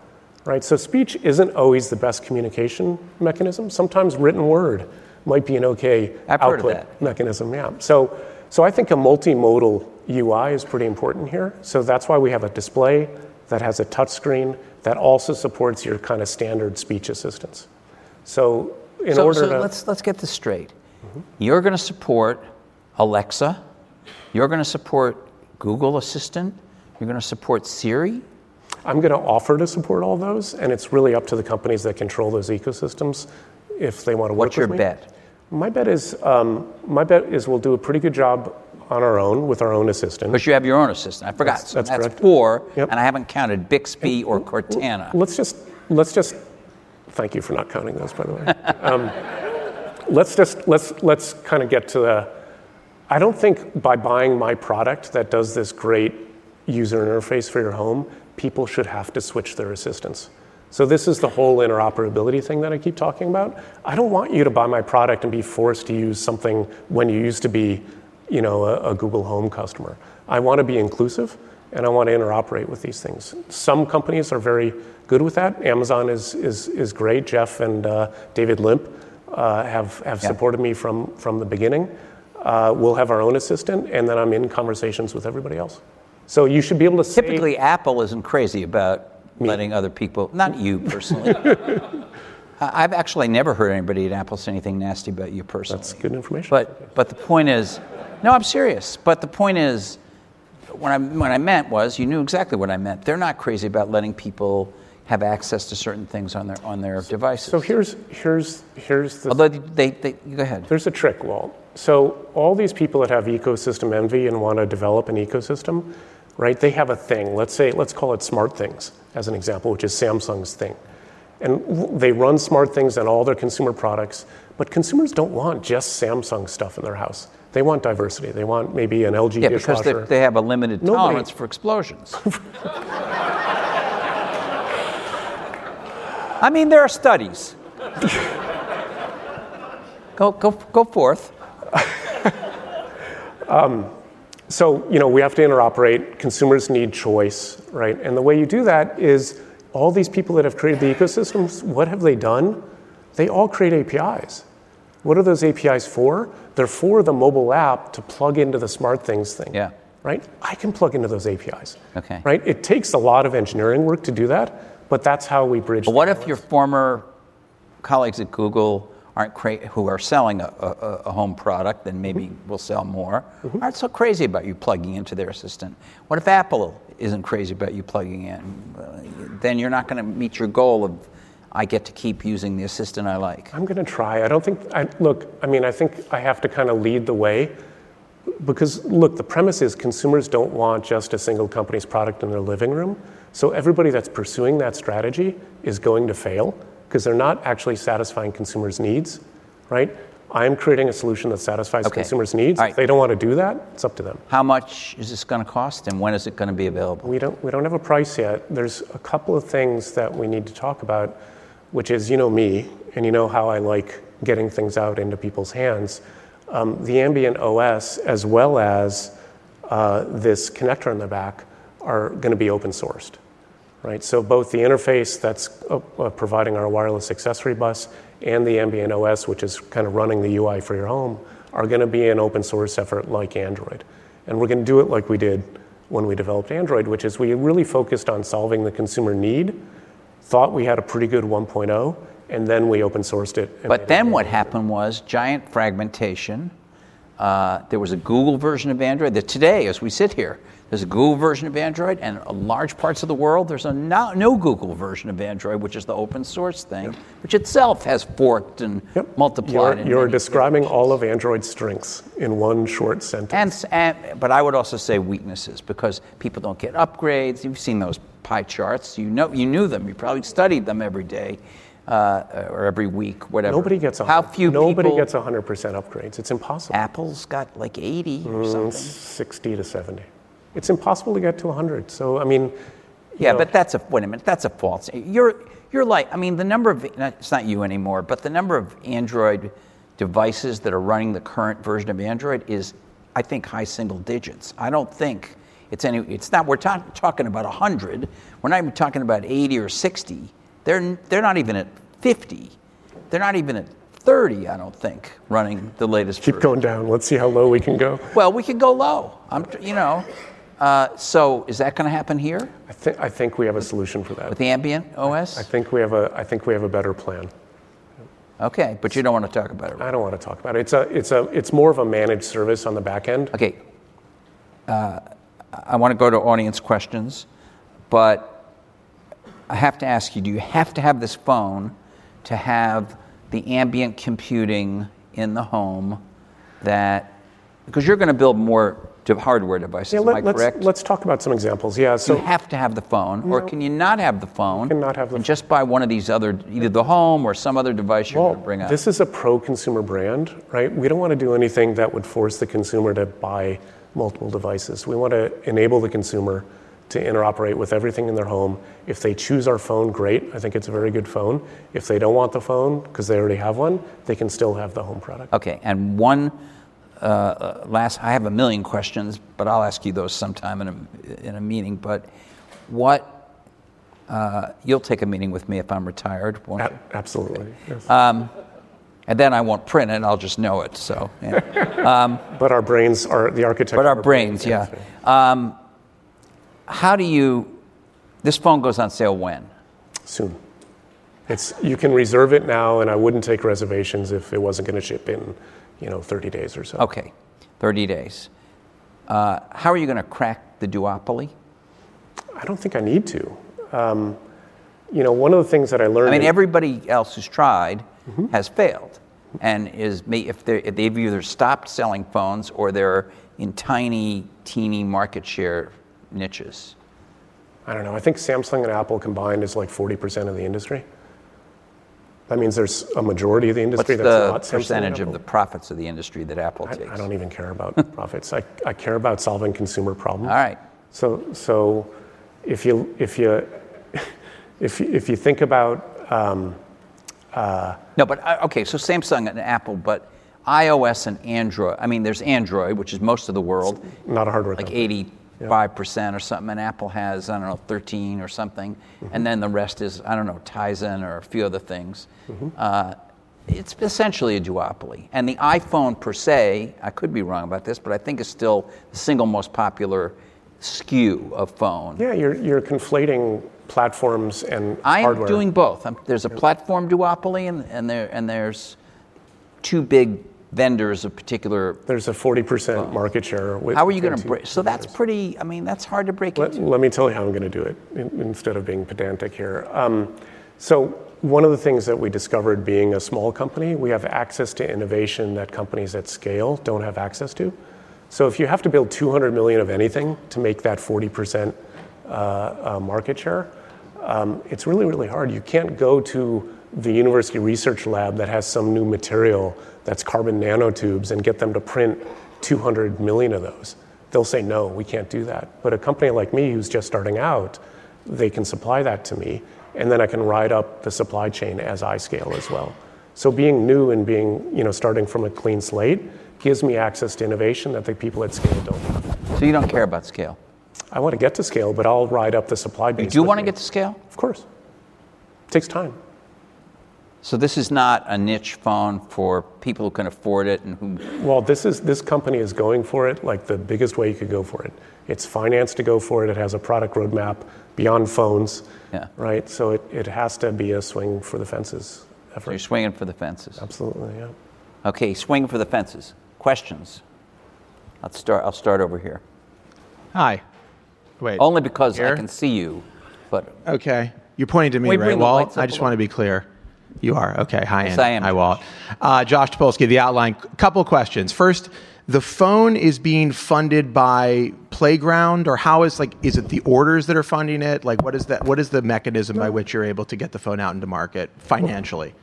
right? So speech isn't always the best communication mechanism. Sometimes written word might be an okay I've output mechanism. Yeah. So, So I think a multimodal UI is pretty important here. So that's why we have a display that has a touch screen that also supports your kind of standard speech assistance. So in so, order so to let's let's get this straight. You're going to support Alexa. You're going to support Google Assistant. You're going to support Siri. I'm going to offer to support all those, and it's really up to the companies that control those ecosystems if they want to work What's your with me. bet? My bet is um, my bet is we'll do a pretty good job on our own with our own assistant. But you have your own assistant. I forgot. That's- So that's that's correct. four, Yep. and I haven't counted Bixby or Cortana. Let's just let's just thank you for not counting those, by the way. um, let's just let's let's kind of get to the. I don't think by buying my product that does this great user interface for your home, people should have to switch their assistants. So this is the whole interoperability thing that I keep talking about. I don't want you to buy my product and be forced to use something when you used to be, you know, a, a Google Home customer. I want to be inclusive and I want to interoperate with these things. Some companies are very good with that. Amazon is is is great. Jeff and uh, David Limp uh, have have Yeah. supported me from from the beginning. Uh, we'll have our own assistant, and then I'm in conversations with everybody else. So you should be able to say, Typically, Apple isn't crazy about letting other people, not you personally. I- I've actually never heard anybody at Apple say anything nasty about you personally. That's good information. But, but the point is, no, I'm serious. But the point is, what I, what I meant was, you knew exactly what I meant. They're not crazy about letting people have access to certain things on their, on their devices. So here's here's here's the Although they, they, go ahead. There's a trick, Walt. So all these people that have ecosystem envy and want to develop an ecosystem, right? They have a thing. Let's say let's call it smart things as an example, which is Samsung's thing. And they run smart things on all their consumer products, but consumers don't want just Samsung stuff in their house. They want diversity. They want maybe an LG Yeah, because they, they have a limited Nobody- tolerance for explosions. I mean, there are studies. go, go, go forth. Um, So, you know, we have to interoperate. Consumers need choice, right? And the way you do that is all these people that have created the ecosystems, what have they done? They all create APIs. What are those APIs for? They're for the mobile app to plug into the smart things thing. Yeah. Right? I can plug into those APIs. Okay. Right? It takes a lot of engineering work to do that, but that's how we bridge. But what if your former colleagues at Google aren't cra- who are selling a, a, a home product then maybe we'll sell more aren't so crazy about you plugging into their assistant? What if Apple isn't crazy about you plugging in? Uh, Then you're not going to meet your goal of I get to keep using the assistant I like. I'm going to try. I don't think, I, look, I mean, I think I have to kind of lead the way because, look, the premise is consumers don't want just a single company's product in their living room. So everybody that's pursuing that strategy is going to fail because they're not actually satisfying consumers' needs, right? I'm creating a solution that satisfies Okay. consumers' needs. Right. If they don't want to do that, it's up to them. How much is this going to cost and when is it going to be available? We don't, we don't have a price yet. There's a couple of things that we need to talk about, which is, you know me, and you know how I like getting things out into people's hands. Um, the ambient OS, as well as uh, this connector in the back, are going to be open sourced. Right? So both the interface that's uh, uh, providing our wireless accessory bus and the ambient OS, which is kind of running the UI for your home, are going to be an open source effort like Android. And we're going to do it like we did when we developed Android, which is we really focused on solving the consumer need, thought we had a pretty good 1.0, and then we open sourced it. But then what happened was giant fragmentation. Uh, there was a Google version of Android. That today, as we sit here, there's a Google version of Android, and in large parts of the world, there's a no, no Google version of Android, which is the open source thing, which itself has forked and Yep. multiplied. You're, you're describing all of Android's strengths in one short sentence. and, and but I would also say weaknesses because people don't get upgrades. You've seen those pie charts. You know, you knew them. You probably studied them every day uh, or every week, whatever. Nobody gets a how few nobody people. gets 100% upgrades. It's impossible. Apple's got like 80 or Mm, something. 60 to 70. It's impossible to get to 100. So I mean, Yeah, know, but that's a wait a minute. That's a false. You're you're like I mean the number of it's not you anymore, but the number of Android devices that are running the current version of Android is I think high single digits. I don't think it's any. It's not. We're talk, talking about hundred. We're not even talking about 80 or 60. They're they're not even at 50. They're not even at 30, I don't think, running the latest Keep version. going down. Let's see how low we can go. Well, we could go low. I'm, you know. Uh, so is that going to happen here I think I think we have a solution for that. with the ambient OS? I think we have a I think we have a better plan. Okay, but you don't want to talk about it. I don't want to talk about it. It's a it's a it's more of a managed service on the back end. Okay. Uh, I want to go to audience questions, but I have to ask you do you have to have this phone to have the ambient computing in the home that, because you're going to build more de- hardware devices, Yeah, am I let, let's correct? let's talk about some examples. Yeah, So you have to have the phone, or can you not have the phone? cannot have the and just buy one of these other, either the home or some other device you're well, going to bring up. this is a pro-consumer brand, right? We don't want to do anything that would force the consumer to buy multiple devices. We want to enable the consumer to interoperate with everything in their home. If they choose our phone, great. I think it's a very good phone. If they don't want the phone because they already have one, they can still have the home product. Okay, and one uh, uh, last, I have a million questions, but I'll ask you those sometime in a, in a meeting. But what, uh, you'll take a meeting with me if I'm retired, won't you? Absolutely. yes. Uh, And then I won't print it, I'll just know it, so. yeah. but our brains are the architecture. But our of brains, yeah. Um, how do you, this phone goes on sale when? soon. It's you can reserve it now, and I wouldn't take reservations if it wasn't going to ship in, you know, 30 days or so. Okay, 30 days. Uh, how are you going to crack the duopoly? I don't think I need to. Um, you know, one of the things that I learned. I mean, everybody else who's tried Mm-hmm. has failed, and is may- if, if they've either stopped selling phones or they're in tiny, teeny market share niches. I don't know. I think Samsung and Apple combined is like 40% of the industry. That means there's a majority of the What's industry the that's not Samsung percentage of the profits of the industry that Apple I, takes? I don't even care about profits. I, I care about solving consumer problems. All right. So, so if you if you if you, if you think about um, No, but uh, okay, so Samsung and Apple, but iOS and Android. I mean, there's Android, which is most of the world, not a hardware like company. 85% or something, and Apple has, I don't know, 13 or something. And then the rest is, I don't know, Tizen or a few other things. Uh, it's essentially a duopoly. And the iPhone per se, I could be wrong about this, but I think is still the single most popular SKU of phone. Yeah, you're you're conflating platforms and I am hardware. doing both. I'm, there's a platform duopoly, and, and, there, and there's two big vendors of particular. There's a 40% market share. With How are you going to break? So that's pretty. I mean, that's hard to break Let, into. let me tell you how I'm going to do it in, instead of being pedantic here. Um, so, one of the things that we discovered being a small company, we have access to innovation that companies at scale don't have access to. So, if you have to build 200 million of anything to make that 40% uh, uh, market share, um, it's really, really hard. You can't go to the university research lab that has some new material that's carbon nanotubes and get them to print 200 million of those. They'll say, no, we can't do that. But a company like me who's just starting out, they can supply that to me, and then I can ride up the supply chain as I scale as well. So being new and being, you know, starting from a clean slate gives me access to innovation that the people at scale don't have. So you don't care about scale. I want to get to scale, but I'll ride up the supply base. You do want to me. get to scale. Of course. It takes time. So this is not a niche phone for people who can afford it and who. Well, this is this company is going for it like the biggest way you could go for it. It's financed to go for it. It has a product roadmap beyond phones, Yeah. right? So it, it has to be a swing for the fences effort. So You're swinging for the fences. Absolutely, yeah. Okay, swinging for the fences. Questions. I'll start. I'll start over here. Hi. Wait. Only because I can see you, but Okay. You're pointing to me, Wait, right, bring the Walt? lights up I a just little. want to be clear. You are. Okay. Hi, Yes, Andy. I am, Hi, Josh. Walt. Uh, Josh Topolsky, the outline. Couple questions. First, the phone is being funded by Playground, or how is like is it the orders that are funding it? Like, what is that? What is the mechanism by which you're able to get the phone out into market financially?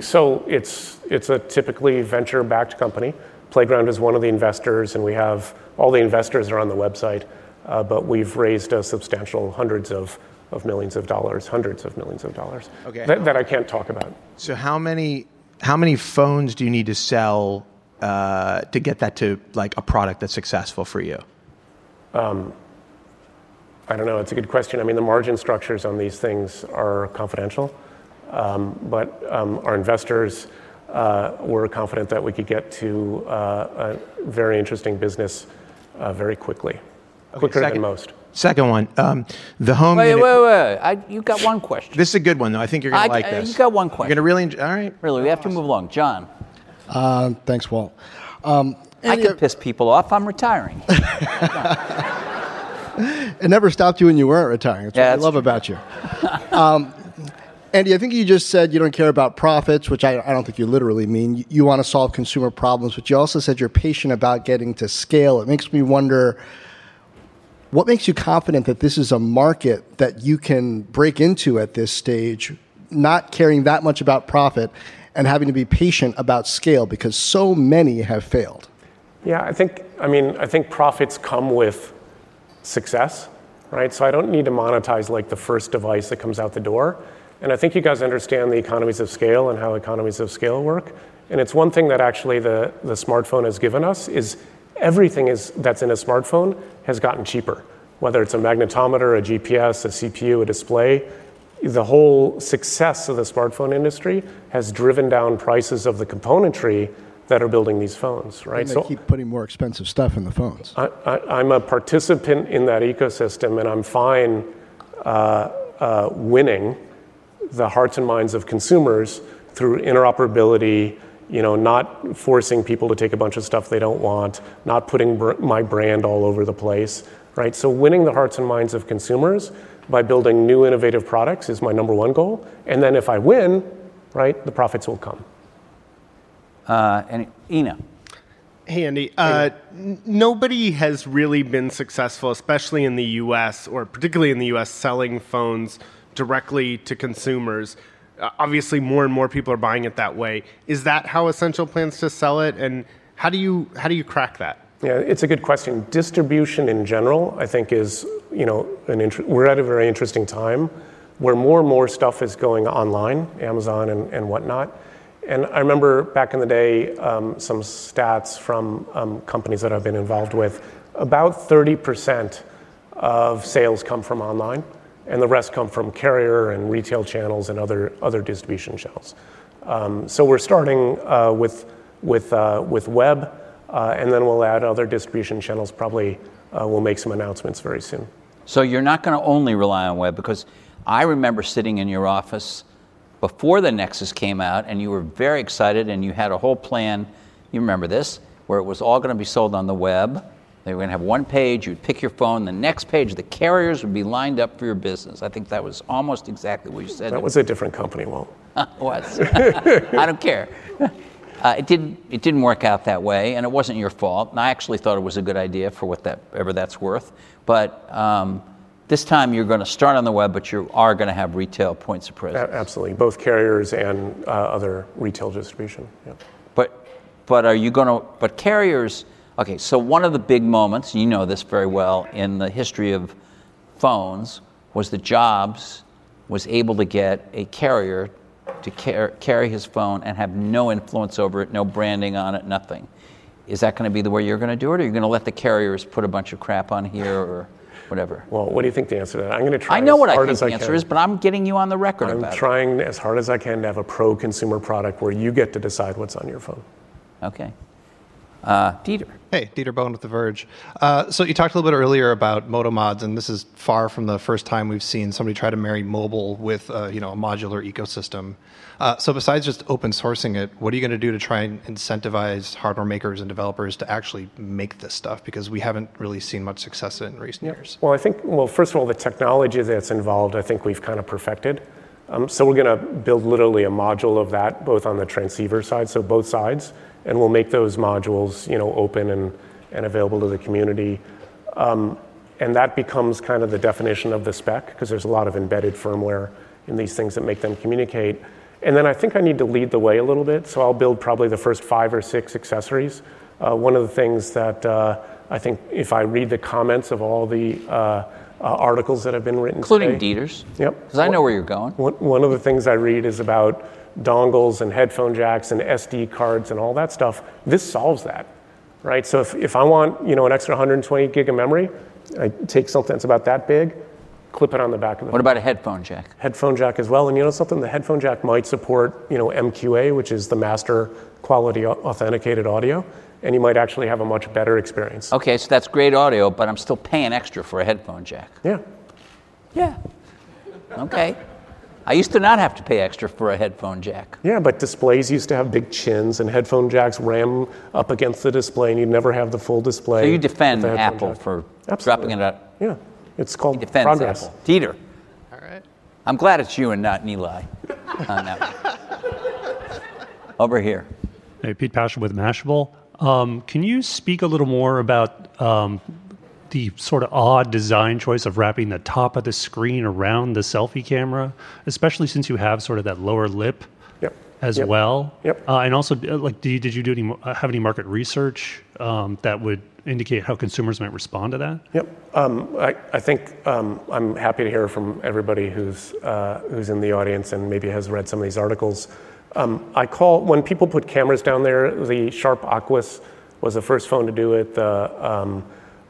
So it's it's a typically venture-backed company. Playground is one of the investors, and we have all the investors are on the website. Uh, but we've raised a substantial hundreds of, of millions of dollars, hundreds of millions of dollars Okay. that, that I can't talk about. So how many how many phones do you need to sell uh, to get that to like a product that's successful for you? Um, I don't know. It's a good question. I mean, the margin structures on these things are confidential, um, but um, our investors uh, we're confident that we could get to uh, a very interesting business uh, very quickly, quicker second- than most. Second one, um, the home. Wait, unit- wait, wait. I, you got one question. This is a good one, though. I think you're going I- to like I- this. you got one question. You're going to really enjoy. All right. really, we have to move along. John, Uh, thanks, Walt. Um, I can piss people off. I'm retiring. it never stopped you when you weren't retiring. That's Yeah, what I that's love about you. um, Andy, I think you just said you don't care about profits, which I, I don't think you literally mean. You, you want to solve consumer problems, but you also said you're patient about getting to scale. It makes me wonder what makes you confident that this is a market that you can break into at this stage, not caring that much about profit and having to be patient about scale because so many have failed? Yeah, I think, I mean, I think profits come with success, right? So I don't need to monetize like the first device that comes out the door. And I think you guys understand the economies of scale and how economies of scale work. And it's one thing that actually the, the smartphone has given us is everything is, that's in a smartphone has gotten cheaper. Whether it's a magnetometer, a GPS, a CPU, a display, the whole success of the smartphone industry has driven down prices of the componentry that are building these phones, right? And they keep putting more expensive stuff in the phones. I, I, I'm a participant in that ecosystem, and I'm fine uh, uh, winning the hearts and minds of consumers through interoperability. You know, not forcing people to take a bunch of stuff they don't want, not putting br- my brand all over the place, right? So, winning the hearts and minds of consumers by building new innovative products is my number one goal. And then, if I win, right, the profits will come. Uh, and Ina, Hey, Andy. Uh, n- nobody has really been successful, especially in the U.S. or particularly in the U.S., selling phones directly to consumers. Uh, obviously, more and more people are buying it that way. Is that how Essential plans to sell it, and how do you how do you crack that? Yeah, it's a good question. Distribution in general, I think, is you know an inter- we're at a very interesting time where more and more stuff is going online, Amazon and, and whatnot. And I remember back in the day, um, some stats from um, companies that I've been involved with. About 30% of sales come from online, and the rest come from carrier and retail channels and other other distribution channels. Um, so we're starting uh, with with uh, with web, uh, and then we'll add other distribution channels. Probably uh, we'll make some announcements very soon. so you're not going to only rely on web because I remember sitting in your office before the Nexus came out, and you were very excited, and you had a whole plan. You remember this, where it was all going to be sold on the web. They were going to have one page. You'd pick your phone. The next page, the carriers would be lined up for your business. I think that was almost exactly what you said. That was a different company, Walt. was. I don't care. Uh, it didn't. It didn't work out that way, and it wasn't your fault. And I actually thought it was a good idea for whatever that's worth. But um, this time you're going to start on the web, but you are going to have retail points of presence. A- absolutely, both carriers and uh, other retail distribution. Yeah. But but are you going to? But carriers. Okay, so one of the big moments, you know this very well, in the history of phones was that Jobs was able to get a carrier to car- carry his phone and have no influence over it, no branding on it, nothing. Is that going to be the way you're going to do it, or are you going to let the carriers put a bunch of crap on here or whatever? Well, what do you think the answer to that? I'm going to try. I know what I think the answer can. is, but I'm getting you on the record it. I'm trying as hard as I can to have a pro-consumer product where you get to decide what's on your phone. Okay. Uh, Dieter. Hey, Dieter Bohn with The Verge. Uh, so you talked a little bit earlier about moto mods, and this is far from the first time we've seen somebody try to marry mobile with uh, you know a modular ecosystem. Uh, so besides just open sourcing it, what are you going to do to try and incentivize hardware makers and developers to actually make this stuff? Because we haven't really seen much success in recent years. Well, I think, well, first of all, the technology that's involved, I think we've kind of perfected. Um, so we're going to build literally a module of that, both on the transceiver side, so both sides, and we'll make those modules, you know, open and, and available to the community. Um, and that becomes kind of the definition of the spec, because there's a lot of embedded firmware in these things that make them communicate. And then I think I need to lead the way a little bit, so I'll build probably the first five or six accessories. Uh, one of the things that uh, I think if I read the comments of all the uh, uh, articles that have been written Including today, Dieter's. Yep. Because I know where you're going. One, one of the things I read is about dongles and headphone jacks and SD cards and all that stuff. This solves that, right? So if, if I want you know an extra 120 gig of memory, I take something that's about that big, clip it on the back of the What about a headphone jack? headphone jack as well. And you know something? The headphone jack might support, you know, MQA, which is the master quality authenticated audio, and you might actually have a much better experience. Okay, so that's great audio, but I'm still paying extra for a headphone jack. Yeah. Yeah. Okay. I used to not have to pay extra for a headphone jack. Yeah, but displays used to have big chins, and headphone jacks ram up against the display, and you'd never have the full display. So you defend with the headphone Apple jack. for Absolutely. dropping it out. Yeah, it's called Defends progress. Apple. Dieter. All right. I'm glad it's you and not Nilay on that. Over here. Hey, Pete Pachal with Mashable. Um, can you speak a little more about um, the sort of odd design choice of wrapping the top of the screen around the selfie camera, especially since you have sort of that lower lip Yep. as Yep. well? Yep. Uh, and also, uh, like, did you, did you do any uh, have any market research um, that would indicate how consumers might respond to that? Yep. Um, I, I think um, I'm happy to hear from everybody who's, uh, who's in the audience and maybe has read some of these articles. Um, I call, when people put cameras down there, the Sharp Aquos was the first phone to do it. The, um,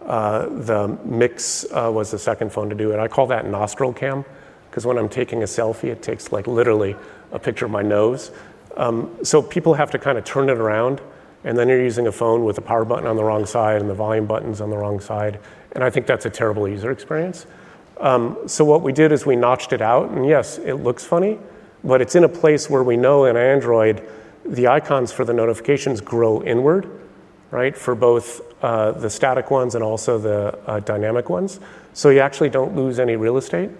the Mix uh, was the second phone to do it. I call that nostril cam because when I'm taking a selfie, it takes like literally a picture of my nose. Um, so people have to kind of turn it around, and then you're using a phone with the power button on the wrong side and the volume buttons on the wrong side. And I think that's a terrible user experience. Um, so what we did is we notched it out, and yes, it looks funny, but it's in a place where we know in Android the icons for the notifications grow inward, right, for both uh, the static ones and also the uh, dynamic ones. So you actually don't lose any real estate.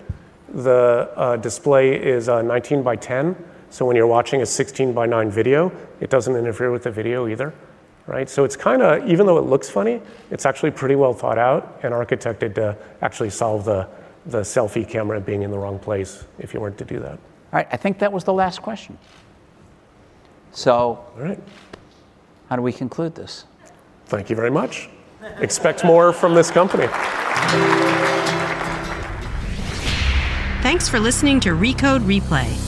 The uh, display is uh, 19 by 10, so when you're watching a 16 by 9 video, it doesn't interfere with the video either, right? So it's kind of, even though it looks funny, it's actually pretty well thought out and architected to actually solve the, the selfie camera being in the wrong place if you weren't to do that. All right, I think that was the last question. So, All right. how do we conclude this? Thank you very much. Expect more from this company. Thanks for listening to Recode Replay.